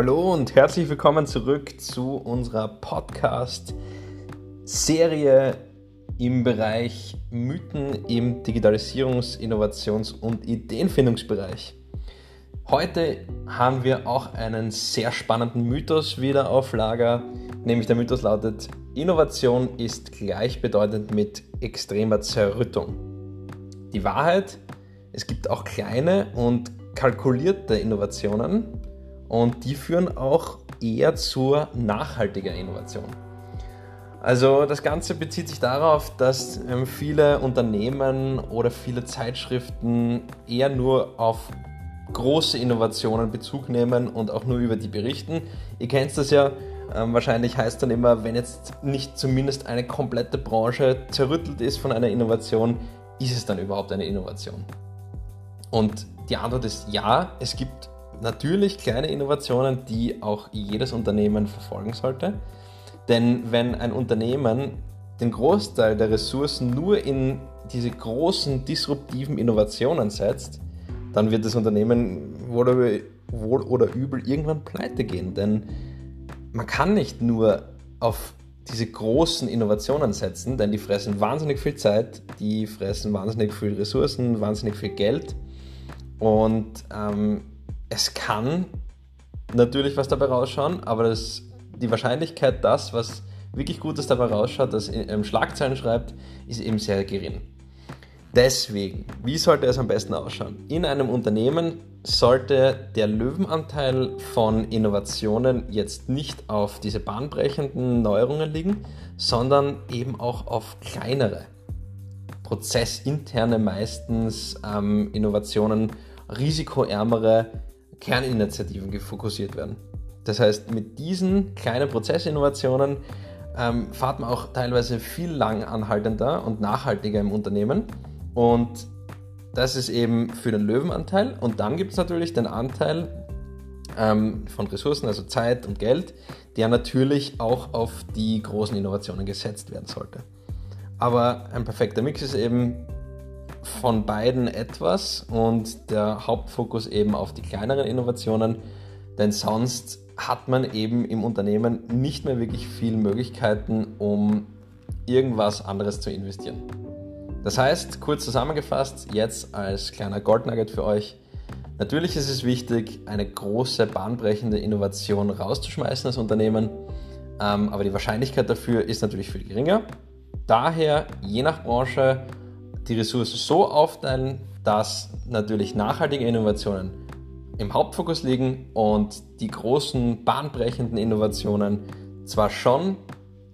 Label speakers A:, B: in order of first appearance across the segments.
A: Hallo und herzlich willkommen zurück zu unserer Podcast-Serie im Bereich Mythen im Digitalisierungs-, Innovations- und Ideenfindungsbereich. Heute haben wir auch einen sehr spannenden Mythos wieder auf Lager, nämlich der Mythos lautet, Innovation ist gleichbedeutend mit extremer Zerrüttung. Die Wahrheit, es gibt auch kleine und kalkulierte Innovationen und die führen auch eher zur nachhaltiger Innovation. Also das Ganze bezieht sich darauf, dass ähm, viele Unternehmen oder viele Zeitschriften eher nur auf große Innovationen Bezug nehmen und auch nur über die berichten. Ihr kennt das ja, ähm, wahrscheinlich heißt dann immer, wenn jetzt nicht zumindest eine komplette Branche zerrüttelt ist von einer Innovation, ist es dann überhaupt eine Innovation? Und die Antwort ist ja, es gibt natürlich kleine Innovationen, die auch jedes Unternehmen verfolgen sollte. Denn wenn ein Unternehmen den Großteil der Ressourcen nur in diese großen disruptiven Innovationen setzt, dann wird das Unternehmen wohl oder, übel irgendwann pleite gehen. Denn man kann nicht nur auf diese großen Innovationen setzen, denn die fressen wahnsinnig viel Zeit, die fressen wahnsinnig viel Ressourcen, wahnsinnig viel Geld. Und ähm, es kann natürlich was dabei rausschauen, aber das, die Wahrscheinlichkeit, dass was wirklich Gutes dabei rausschaut, das ähm, Schlagzeilen schreibt, ist eben sehr gering. Deswegen, wie sollte es am besten ausschauen? In einem Unternehmen sollte der Löwenanteil von Innovationen jetzt nicht auf diese bahnbrechenden Neuerungen liegen, sondern eben auch auf kleinere, prozessinterne meistens ähm, Innovationen, risikoärmere Kerninitiativen fokussiert werden. Das heißt, mit diesen kleinen Prozessinnovationen ähm, fahrt man auch teilweise viel lang anhaltender und nachhaltiger im Unternehmen. Und das ist eben für den Löwenanteil. Und dann gibt es natürlich den Anteil ähm, von Ressourcen, also Zeit und Geld, der natürlich auch auf die großen Innovationen gesetzt werden sollte. Aber ein perfekter Mix ist eben von beiden etwas und der Hauptfokus eben auf die kleineren Innovationen, denn sonst hat man eben im Unternehmen nicht mehr wirklich viele Möglichkeiten, um irgendwas anderes zu investieren. Das heißt, kurz zusammengefasst, jetzt als kleiner Goldnugget für euch, natürlich ist es wichtig, eine große, bahnbrechende Innovation rauszuschmeißen als Unternehmen, ähm, aber die Wahrscheinlichkeit dafür ist natürlich viel geringer. Daher, je nach Branche, die Ressourcen so aufteilen, dass natürlich nachhaltige Innovationen im Hauptfokus liegen und die großen bahnbrechenden Innovationen zwar schon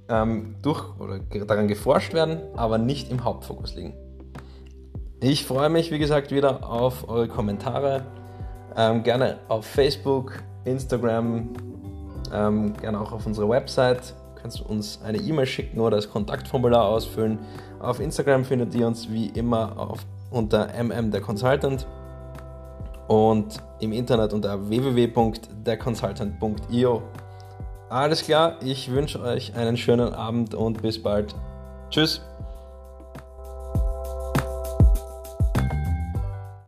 A: ähm, durch oder daran geforscht werden, aber nicht im Hauptfokus liegen. Ich freue mich, wie gesagt, wieder auf eure Kommentare. Ähm, gerne auf Facebook, Instagram, ähm, gerne auch auf unserer Website kannst du uns eine E-Mail schicken oder das Kontaktformular ausfüllen. Auf Instagram findet ihr uns wie immer auf, unter mm der Consultant und im Internet unter www.derconsultant.io. Alles klar, ich wünsche euch einen schönen Abend und bis bald. Tschüss.